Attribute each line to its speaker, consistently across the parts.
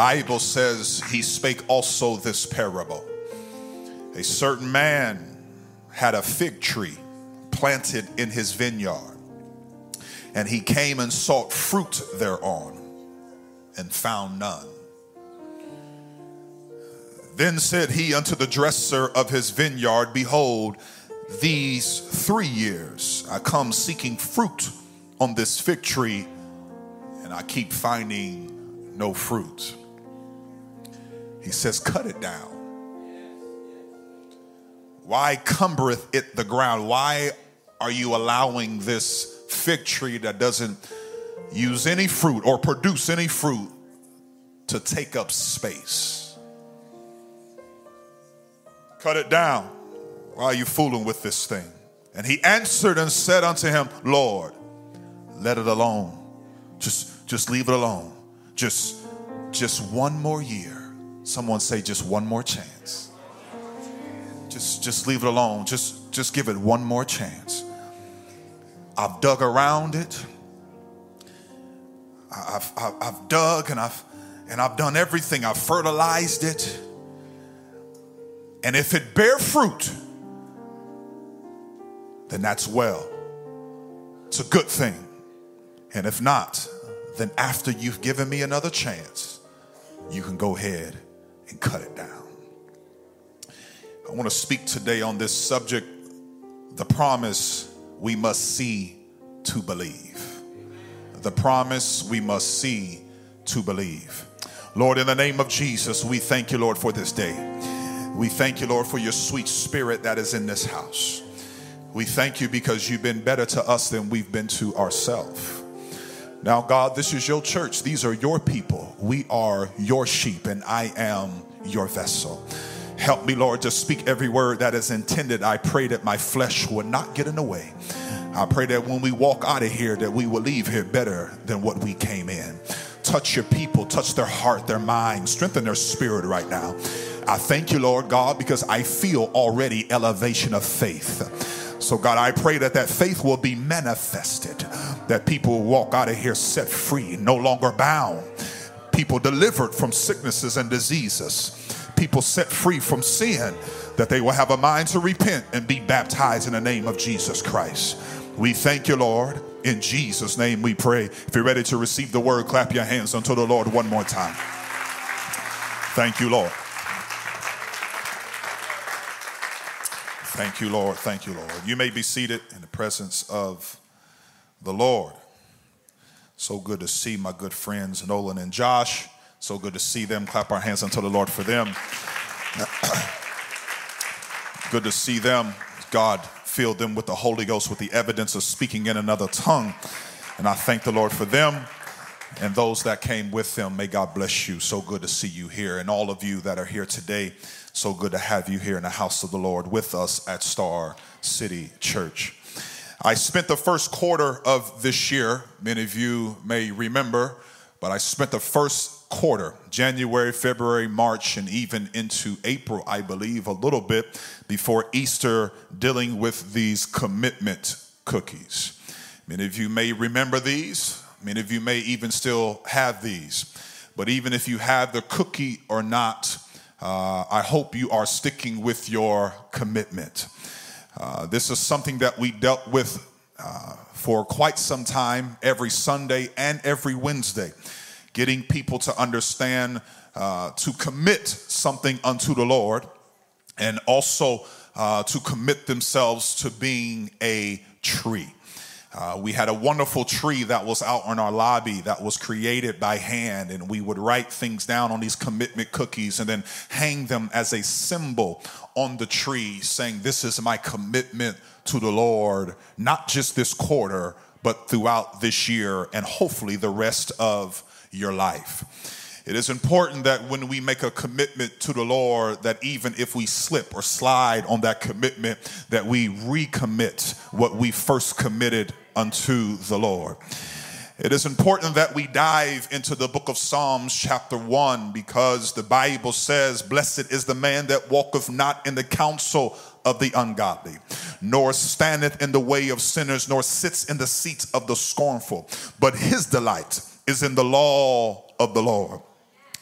Speaker 1: Bible says he spake also this parable. A certain man had a fig tree planted in his vineyard, and he came and sought fruit thereon and found none. Then said he unto the dresser of his vineyard, Behold, these three years I come seeking fruit on this fig tree, and I keep finding no fruit. He says, Cut it down. Why cumbereth it the ground? Why are you allowing this fig tree that doesn't use any fruit or produce any fruit to take up space? Cut it down. Why are you fooling with this thing? And he answered and said unto him, Lord, let it alone. Just, just leave it alone. Just, just one more year. Someone say, just one more chance. Just, just leave it alone. Just, just give it one more chance. I've dug around it. I've, I've, I've dug and I've, and I've done everything. I've fertilized it. And if it bear fruit, then that's well. It's a good thing. And if not, then after you've given me another chance, you can go ahead and cut it down. I want to speak today on this subject the promise we must see to believe. The promise we must see to believe. Lord, in the name of Jesus, we thank you, Lord, for this day. We thank you, Lord, for your sweet spirit that is in this house. We thank you because you've been better to us than we've been to ourselves. Now, God, this is your church. These are your people. We are your sheep, and I am your vessel. Help me, Lord, to speak every word that is intended. I pray that my flesh would not get in the way. I pray that when we walk out of here, that we will leave here better than what we came in. Touch your people, touch their heart, their mind, strengthen their spirit right now. I thank you, Lord God, because I feel already elevation of faith. So, God, I pray that that faith will be manifested, that people walk out of here set free, no longer bound, people delivered from sicknesses and diseases, people set free from sin, that they will have a mind to repent and be baptized in the name of Jesus Christ. We thank you, Lord. In Jesus' name we pray. If you're ready to receive the word, clap your hands unto the Lord one more time. Thank you, Lord. Thank you, Lord. Thank you, Lord. You may be seated in the presence of the Lord. So good to see my good friends Nolan and Josh. So good to see them. Clap our hands unto the Lord for them. good to see them. God filled them with the Holy Ghost with the evidence of speaking in another tongue. And I thank the Lord for them and those that came with them. May God bless you. So good to see you here. And all of you that are here today. So good to have you here in the house of the Lord with us at Star City Church. I spent the first quarter of this year, many of you may remember, but I spent the first quarter, January, February, March, and even into April, I believe, a little bit before Easter, dealing with these commitment cookies. Many of you may remember these, many of you may even still have these. But even if you have the cookie or not, uh, I hope you are sticking with your commitment. Uh, this is something that we dealt with uh, for quite some time, every Sunday and every Wednesday, getting people to understand uh, to commit something unto the Lord and also uh, to commit themselves to being a tree. Uh, we had a wonderful tree that was out in our lobby that was created by hand, and we would write things down on these commitment cookies and then hang them as a symbol on the tree, saying, This is my commitment to the Lord, not just this quarter, but throughout this year and hopefully the rest of your life. It is important that when we make a commitment to the Lord, that even if we slip or slide on that commitment, that we recommit what we first committed unto the Lord. It is important that we dive into the book of Psalms, chapter 1, because the Bible says, Blessed is the man that walketh not in the counsel of the ungodly, nor standeth in the way of sinners, nor sits in the seats of the scornful, but his delight is in the law of the Lord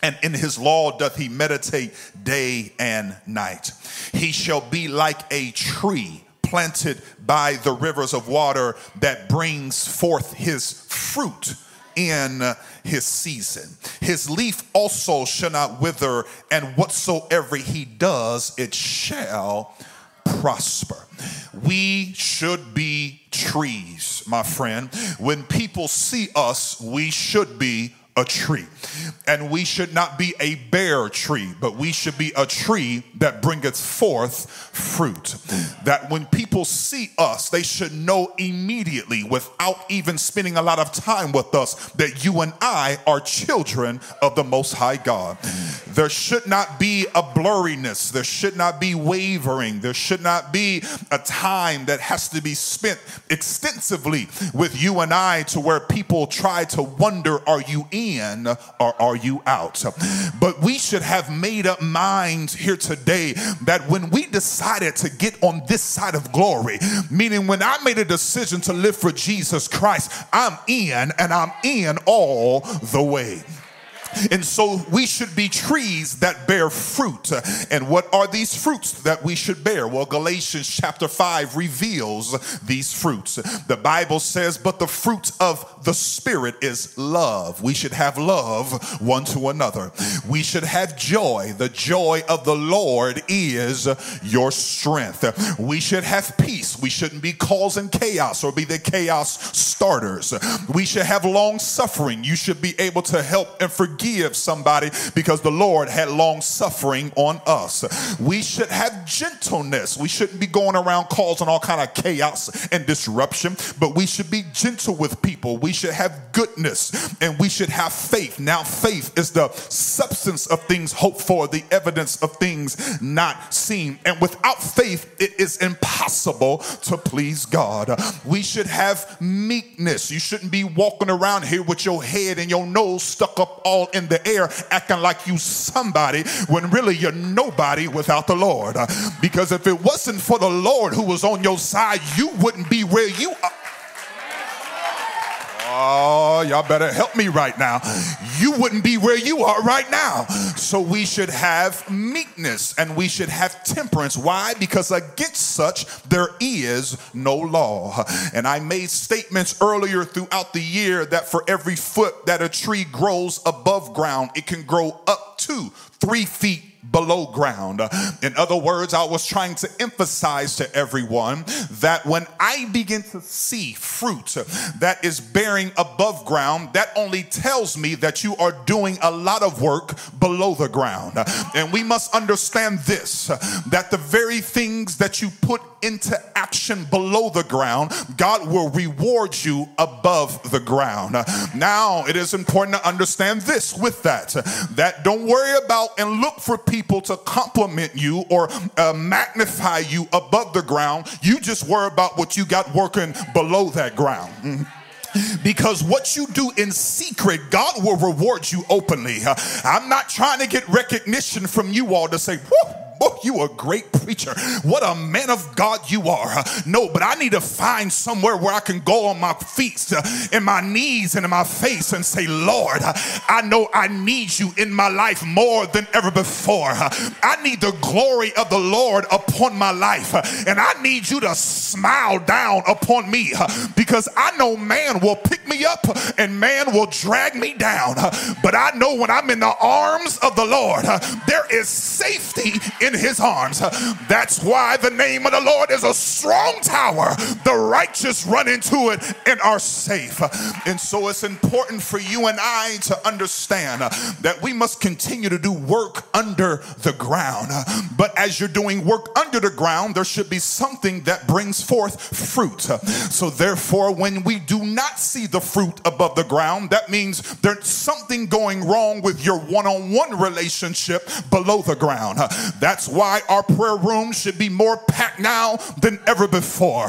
Speaker 1: and in his law doth he meditate day and night. He shall be like a tree planted by the rivers of water that brings forth his fruit in his season. His leaf also shall not wither, and whatsoever he does, it shall prosper. We should be trees, my friend. When people see us, we should be a tree. And we should not be a bare tree, but we should be a tree that bringeth forth fruit. That when people see us, they should know immediately, without even spending a lot of time with us, that you and I are children of the Most High God. There should not be a blurriness, there should not be wavering, there should not be a time that has to be spent extensively with you and I to where people try to wonder, are you in? In or are you out? But we should have made up minds here today that when we decided to get on this side of glory, meaning when I made a decision to live for Jesus Christ, I'm in and I'm in all the way. And so we should be trees that bear fruit. And what are these fruits that we should bear? Well, Galatians chapter 5 reveals these fruits. The Bible says, But the fruit of the Spirit is love. We should have love one to another. We should have joy. The joy of the Lord is your strength. We should have peace. We shouldn't be causing chaos or be the chaos starters. We should have long suffering. You should be able to help and forgive forgive somebody because the Lord had long suffering on us. We should have gentleness. We shouldn't be going around causing all kind of chaos and disruption, but we should be gentle with people. We should have goodness and we should have faith. Now, faith is the substance of things hoped for, the evidence of things not seen. And without faith, it is impossible to please God. We should have meekness. You shouldn't be walking around here with your head and your nose stuck up all in the air acting like you somebody when really you're nobody without the Lord. Because if it wasn't for the Lord who was on your side, you wouldn't be where you are. Oh, y'all better help me right now. You wouldn't be where you are right now. So we should have meekness and we should have temperance. Why? Because against such there is no law. And I made statements earlier throughout the year that for every foot that a tree grows above ground, it can grow up to three feet below ground. In other words, I was trying to emphasize to everyone that when I begin to see fruit that is bearing above ground, that only tells me that you are doing a lot of work below the ground. And we must understand this that the very things that you put into action below the ground, God will reward you above the ground. Now, it is important to understand this with that that don't worry about and look for people to compliment you or uh, magnify you above the ground. You just worry about what you got working below that ground. Mm-hmm because what you do in secret, God will reward you openly. I'm not trying to get recognition from you all to say, whoo boy, you a great preacher. What a man of God you are. No, but I need to find somewhere where I can go on my feet, uh, in my knees, and in my face and say, Lord, I know I need you in my life more than ever before. I need the glory of the Lord upon my life, and I need you to smile down upon me because I know man will pick me up and man will drag me down. But I know when I'm in the arms of the Lord, there is safety in in his arms. That's why the name of the Lord is a strong tower. The righteous run into it and are safe. And so it's important for you and I to understand that we must continue to do work under the ground. But as you're doing work under the ground, there should be something that brings forth fruit. So therefore, when we do not see the fruit above the ground, that means there's something going wrong with your one on one relationship below the ground. That That's why our prayer room should be more packed now than ever before.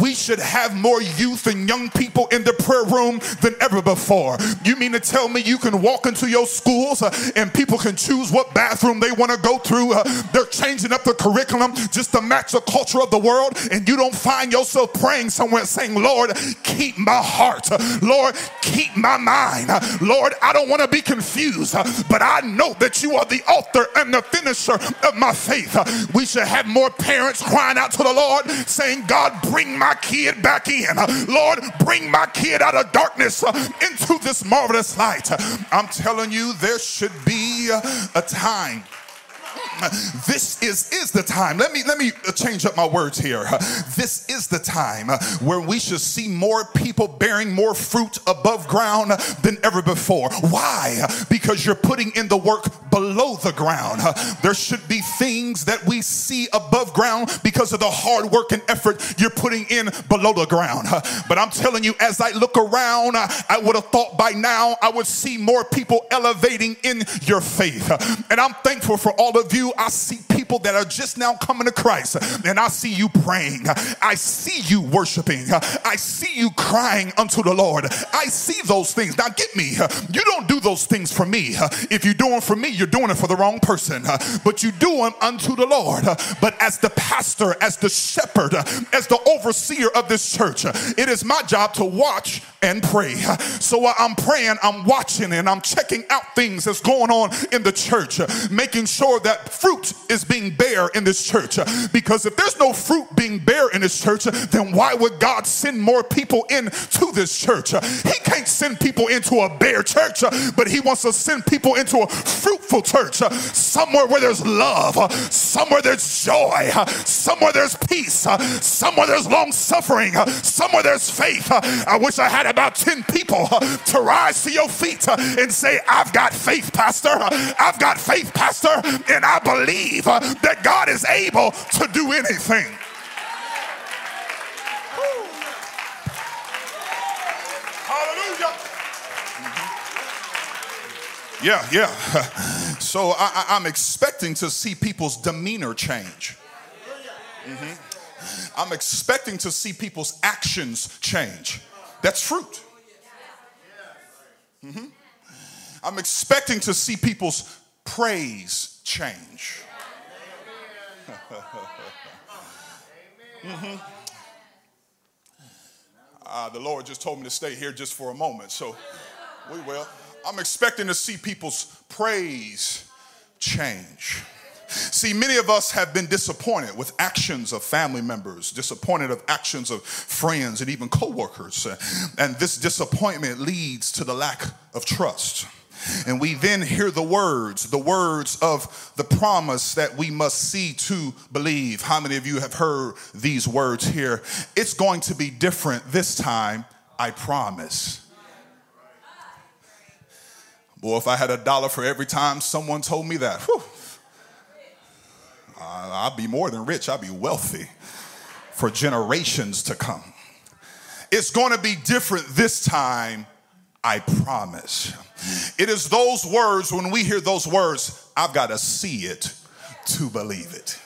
Speaker 1: We should have more youth and young people in the prayer room than ever before. You mean to tell me you can walk into your schools uh, and people can choose what bathroom they want to go through? Uh, they're changing up the curriculum just to match the culture of the world, and you don't find yourself praying somewhere saying, Lord, keep my heart. Lord, keep my mind. Lord, I don't want to be confused, but I know that you are the author and the finisher of my faith. We should have more parents crying out to the Lord saying, God, bring my kid back in. Lord, bring my kid out of darkness into this marvelous light. I'm telling you, there should be a time this is is the time. Let me let me uh, change up my words here. This is the time uh, where we should see more people bearing more fruit above ground than ever before. Why? Because you're putting in the work below the ground. There should be things that we see above ground because of the hard work and effort you're putting in below the ground. But i'm telling you as i look around i would have thought by now i would see more people elevating in your faith. And i'm thankful for all of you I see people that are just now coming to Christ, and I see you praying. I see you worshiping. I see you crying unto the Lord. I see those things. Now, get me. You don't do those things for me. If you're doing for me, you're doing it for the wrong person. But you do them unto the Lord. But as the pastor, as the shepherd, as the overseer of this church, it is my job to watch and pray. So I'm praying, I'm watching and I'm checking out things that's going on in the church, making sure that fruit is being bare in this church. Because if there's no fruit being bare in this church, then why would God send more people into this church? He can't send people into a bare church, but He wants to send people into a fruitful church, somewhere where there's love, somewhere there's joy, somewhere there's peace, somewhere there's long suffering, somewhere there's faith. I wish I had about 10 people to rise to your feet and say, I've got faith, Pastor. I've got faith, Pastor, and I believe that God is able to do anything. Hallelujah. Yeah, yeah. So I, am expecting to see people's demeanor change. Mm-hmm. I'm expecting to see people's actions change. That's fruit. Mm-hmm. I'm expecting to see people's praise change. mm-hmm. uh, the Lord just told me to stay here just for a moment, so we will. I'm expecting to see people's praise change. See, many of us have been disappointed with actions of family members, disappointed of actions of friends and even coworkers. And this disappointment leads to the lack of trust. And we then hear the words, the words of the promise that we must see to believe. How many of you have heard these words here? It's going to be different this time, I promise. Boy, if I had a dollar for every time someone told me that, whew, I'll be more than rich, I'll be wealthy for generations to come. It's going to be different this time, I promise. It is those words, when we hear those words, I've got to see it to believe it.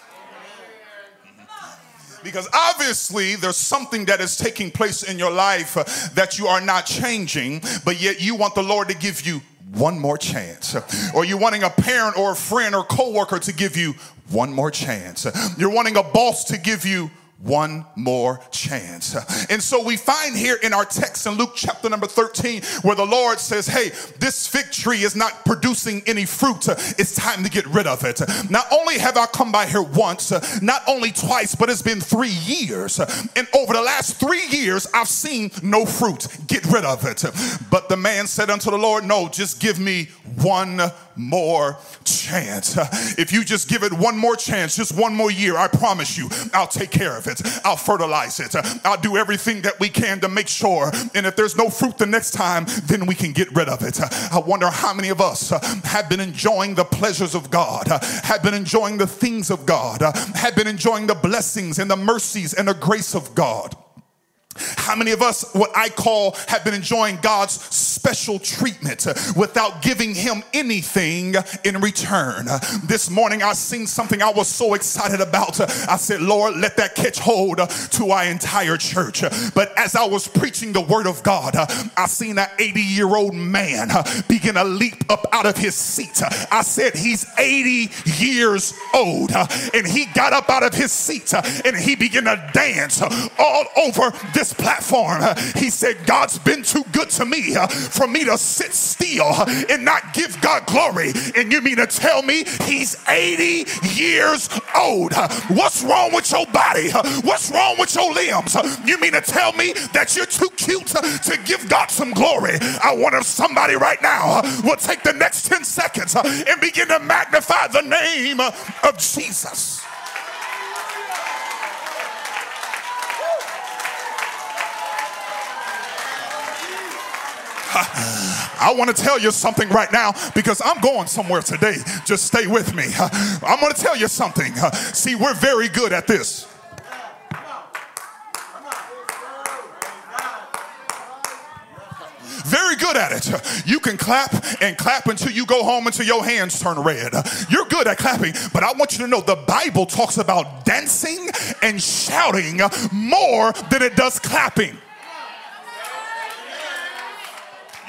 Speaker 1: Because obviously, there's something that is taking place in your life uh, that you are not changing, but yet you want the Lord to give you one more chance. Or you're wanting a parent or a friend or coworker to give you one more chance. You're wanting a boss to give you one more chance. And so we find here in our text in Luke chapter number 13 where the Lord says, Hey, this fig tree is not producing any fruit. It's time to get rid of it. Not only have I come by here once, not only twice, but it's been three years. And over the last three years, I've seen no fruit. Get rid of it. But the man said unto the Lord, No, just give me one more chance. If you just give it one more chance, just one more year, I promise you, I'll take care of it. I'll fertilize it. I'll do everything that we can to make sure. And if there's no fruit the next time, then we can get rid of it. I wonder how many of us have been enjoying the pleasures of God, have been enjoying the things of God, have been enjoying the blessings and the mercies and the grace of God. How many of us, what I call, have been enjoying God's special treatment without giving Him anything in return? This morning I seen something I was so excited about. I said, Lord, let that catch hold to our entire church. But as I was preaching the Word of God, I seen an 80 year old man begin to leap up out of his seat. I said, He's 80 years old. And he got up out of his seat and he began to dance all over this platform. He said, God's been too good to me uh, for me to sit still uh, and not give God glory. And you mean to tell me he's 80 years old? Uh, what's wrong with your body? Uh, what's wrong with your limbs? You mean to tell me that you're too cute to give God some glory? I wonder if somebody right now will take the next 10 seconds and begin to magnify the name of Jesus. I want to tell you something right now because I'm going somewhere today. Just stay with me. I'm going to tell you something. See, we're very good at this. very good at it. You can clap and clap until you go home until your hands turn red. You're good at clapping, but I want you to know the Bible talks about dancing and shouting more than it does clapping.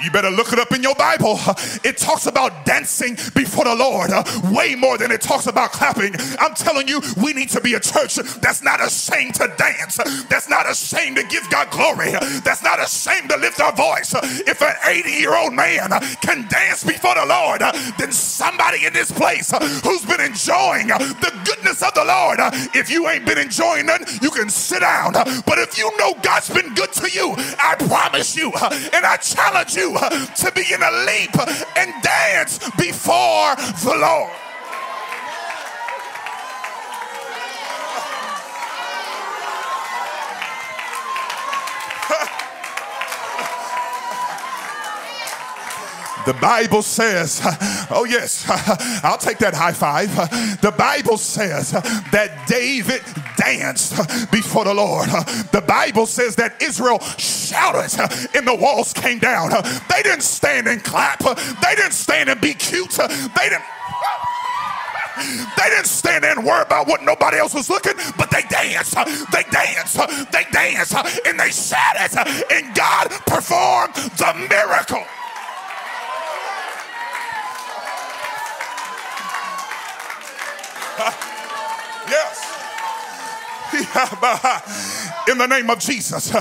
Speaker 1: You better look it up in your Bible. It talks about dancing before the Lord uh, way more than it talks about clapping. I'm telling you, we need to be a church that's not ashamed to dance, that's not ashamed to give God glory, that's not ashamed to lift our voice. If an 80 year old man can dance before the Lord, then somebody in this place who's been enjoying the goodness of the Lord, if you ain't been enjoying none, you can sit down. But if you know God's been good to you, I promise you and I challenge you to begin to leap and dance before the Lord. The Bible says, oh yes, I'll take that high five. The Bible says that David before the Lord. The Bible says that Israel shouted and the walls came down. They didn't stand and clap. They didn't stand and be cute. They didn't. They didn't stand there and worry about what nobody else was looking, but they danced. They danced. They danced. And they shouted. And God performed the miracle. yes. In the name of Jesus,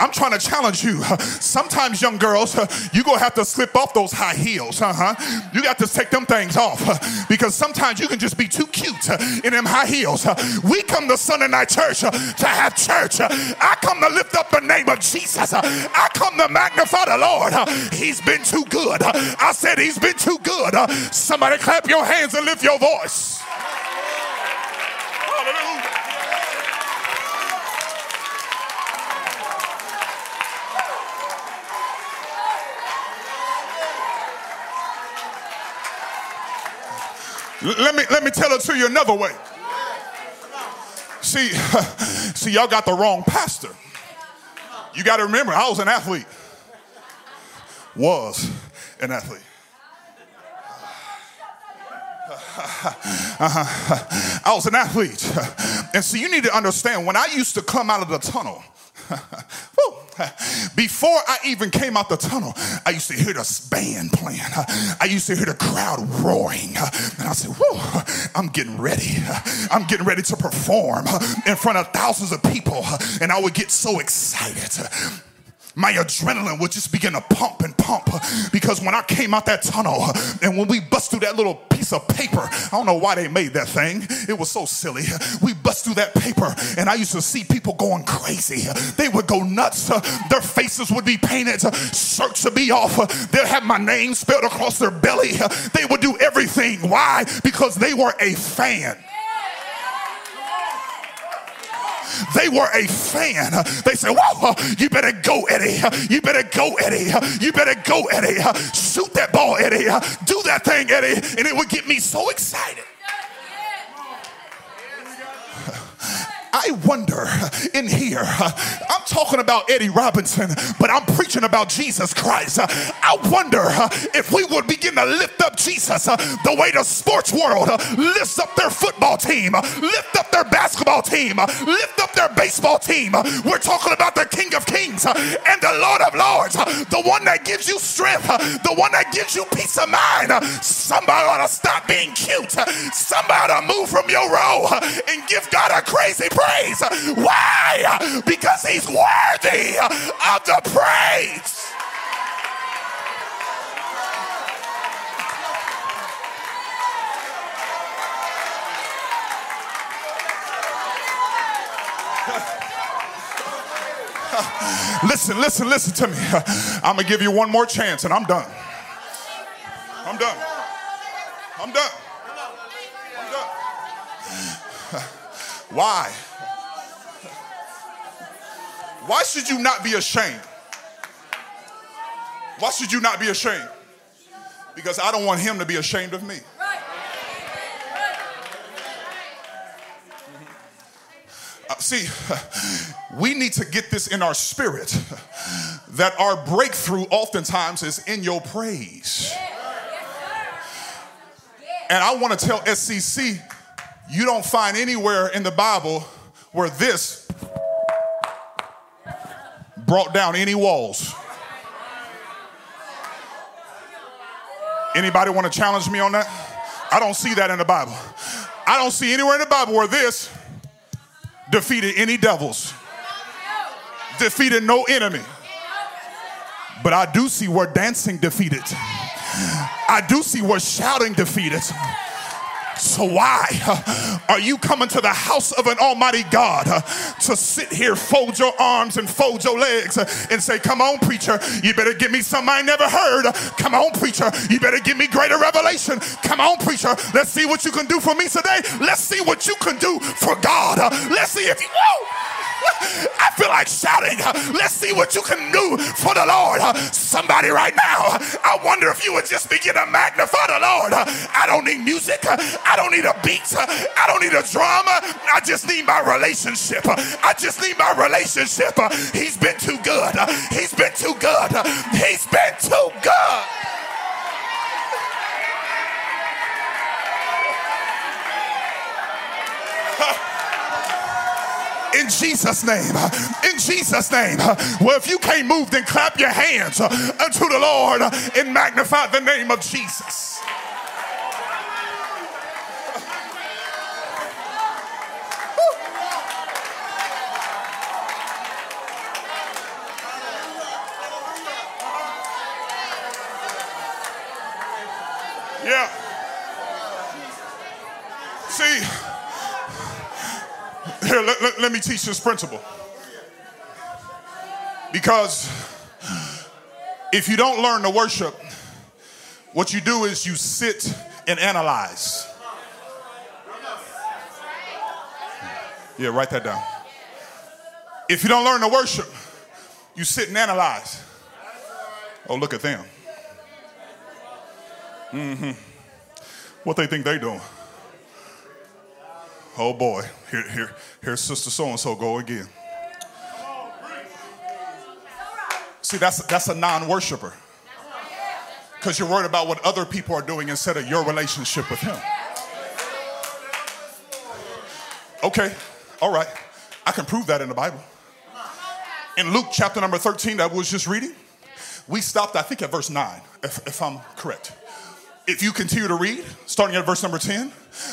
Speaker 1: I'm trying to challenge you. Sometimes, young girls, you're going to have to slip off those high heels. Uh-huh. You got to take them things off because sometimes you can just be too cute in them high heels. We come to Sunday night church to have church. I come to lift up the name of Jesus. I come to magnify the Lord. He's been too good. I said he's been too good. Somebody clap your hands and lift your voice. Let me let me tell it to you another way. See, see, y'all got the wrong pastor. You got to remember, I was an athlete. Was an athlete. I was an athlete. And so you need to understand when I used to come out of the tunnel, Before I even came out the tunnel, I used to hear the band playing. I used to hear the crowd roaring. And I said, Whoa, I'm getting ready. I'm getting ready to perform in front of thousands of people. And I would get so excited my adrenaline would just begin to pump and pump because when I came out that tunnel and when we bust through that little piece of paper, I don't know why they made that thing. It was so silly. We bust through that paper and I used to see people going crazy. They would go nuts. Their faces would be painted, shirts would be off. They'd have my name spelled across their belly. They would do everything. Why? Because they were a fan. They were a fan. They said, Whoa, you better go, Eddie. You better go, Eddie. You better go, Eddie. Shoot that ball, Eddie. Do that thing, Eddie. And it would get me so excited. I wonder in here, I'm talking about Eddie Robinson, but I'm preaching about Jesus Christ. I wonder if we would begin to lift up Jesus the way the sports world lifts up their football team, lift up their basketball team, lift up their baseball team. We're talking about the King of Kings and the Lord of Lords, the one that gives you strength, the one that gives you peace of mind. Somebody ought to stop being cute. Somebody ought to move from your row and give God a crazy praise. Why? Because he's worthy of the praise. listen, listen, listen to me. I'm gonna give you one more chance and I'm done. I'm done. I'm done. I'm done. Why? Why should you not be ashamed? Why should you not be ashamed? Because I don't want him to be ashamed of me. Uh, see, we need to get this in our spirit that our breakthrough oftentimes is in your praise. And I want to tell SCC, you don't find anywhere in the Bible where this brought down any walls. Anybody want to challenge me on that? I don't see that in the Bible. I don't see anywhere in the Bible where this defeated any devils, defeated no enemy. But I do see where dancing defeated. I do see where shouting defeated. So why are you coming to the house of an almighty God to sit here, fold your arms and fold your legs and say, come on, preacher, you better give me something I never heard. Come on, preacher, you better give me greater revelation. Come on, preacher, let's see what you can do for me today. Let's see what you can do for God. Let's see if you, whoa. I feel like shouting. Let's see what you can do for the Lord. Somebody right now, I wonder if you would just begin to magnify the Lord. I don't need music. I don't need a beat. I don't need a drama. I just need my relationship. I just need my relationship. He's been too good. He's been too good. He's been too good. in Jesus' name. In Jesus' name. Well, if you can't move, then clap your hands unto the Lord and magnify the name of Jesus. Yeah. See, here, let, let, let me teach this principle. Because if you don't learn to worship, what you do is you sit and analyze. Yeah, write that down. If you don't learn to worship, you sit and analyze. Oh, look at them. Mm-hmm. What they think they doing? Oh boy, here, here, here's Sister So and so go again. See, that's that's a non-worshiper. Because you're worried about what other people are doing instead of your relationship with him. Okay, all right. I can prove that in the Bible. In Luke chapter number 13 that was just reading, we stopped, I think, at verse 9, if, if I'm correct if you continue to read, starting at verse number 10,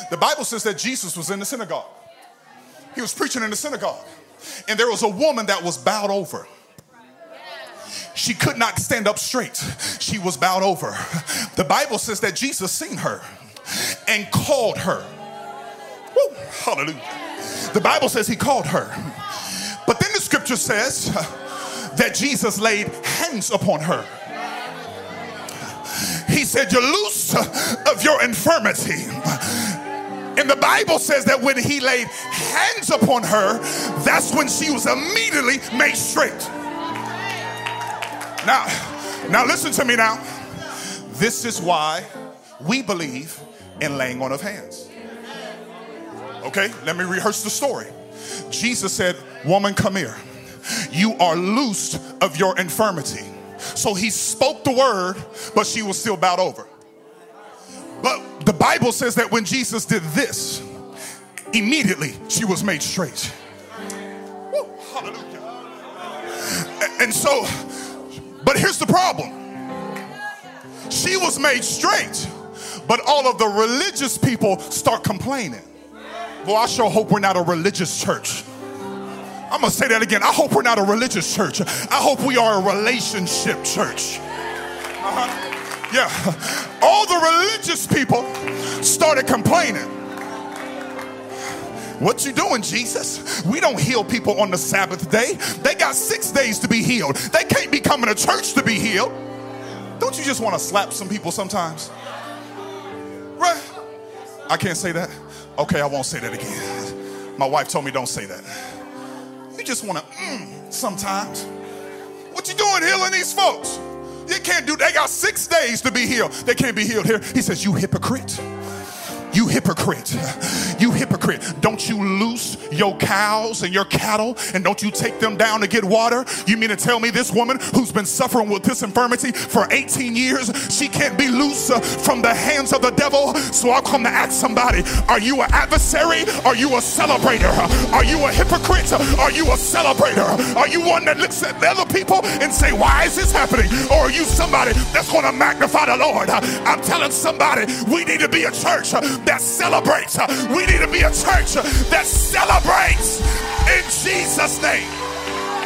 Speaker 1: the Bible says that Jesus was in the synagogue. He was preaching in the synagogue. And there was a woman that was bowed over. She could not stand up straight. She was bowed over. The Bible says that Jesus seen her and called her. Woo, hallelujah. The Bible says he called her. But then the scripture says that Jesus laid hands upon her he said, You're loose of your infirmity. And the Bible says that when he laid hands upon her, that's when she was immediately made straight. Now, now listen to me now. This is why we believe in laying on of hands. Okay, let me rehearse the story. Jesus said, Woman, come here. You are loosed of your infirmity. So he spoke the word, but she was still bowed over. But the Bible says that when Jesus did this, immediately she was made straight. Woo, hallelujah. And so, but here's the problem she was made straight, but all of the religious people start complaining. Well, I sure hope we're not a religious church. I'm gonna say that again. I hope we're not a religious church. I hope we are a relationship church. Uh-huh. Yeah. All the religious people started complaining. What you doing, Jesus? We don't heal people on the Sabbath day. They got six days to be healed. They can't be coming to church to be healed. Don't you just want to slap some people sometimes? Right? I can't say that. Okay, I won't say that again. My wife told me don't say that. You just want to mm, sometimes. What you doing healing these folks? You can't do. They got six days to be healed. They can't be healed here. He says, "You hypocrite." You hypocrite. You hypocrite. Don't you loose your cows and your cattle and don't you take them down to get water? You mean to tell me this woman who's been suffering with this infirmity for 18 years, she can't be loose uh, from the hands of the devil? So I'll come to ask somebody Are you an adversary? Are you a celebrator? Are you a hypocrite? Are you a celebrator? Are you one that looks at other people and say, Why is this happening? Or are you somebody that's going to magnify the Lord? I'm telling somebody we need to be a church that celebrates. We need to be a church that celebrates in Jesus' name.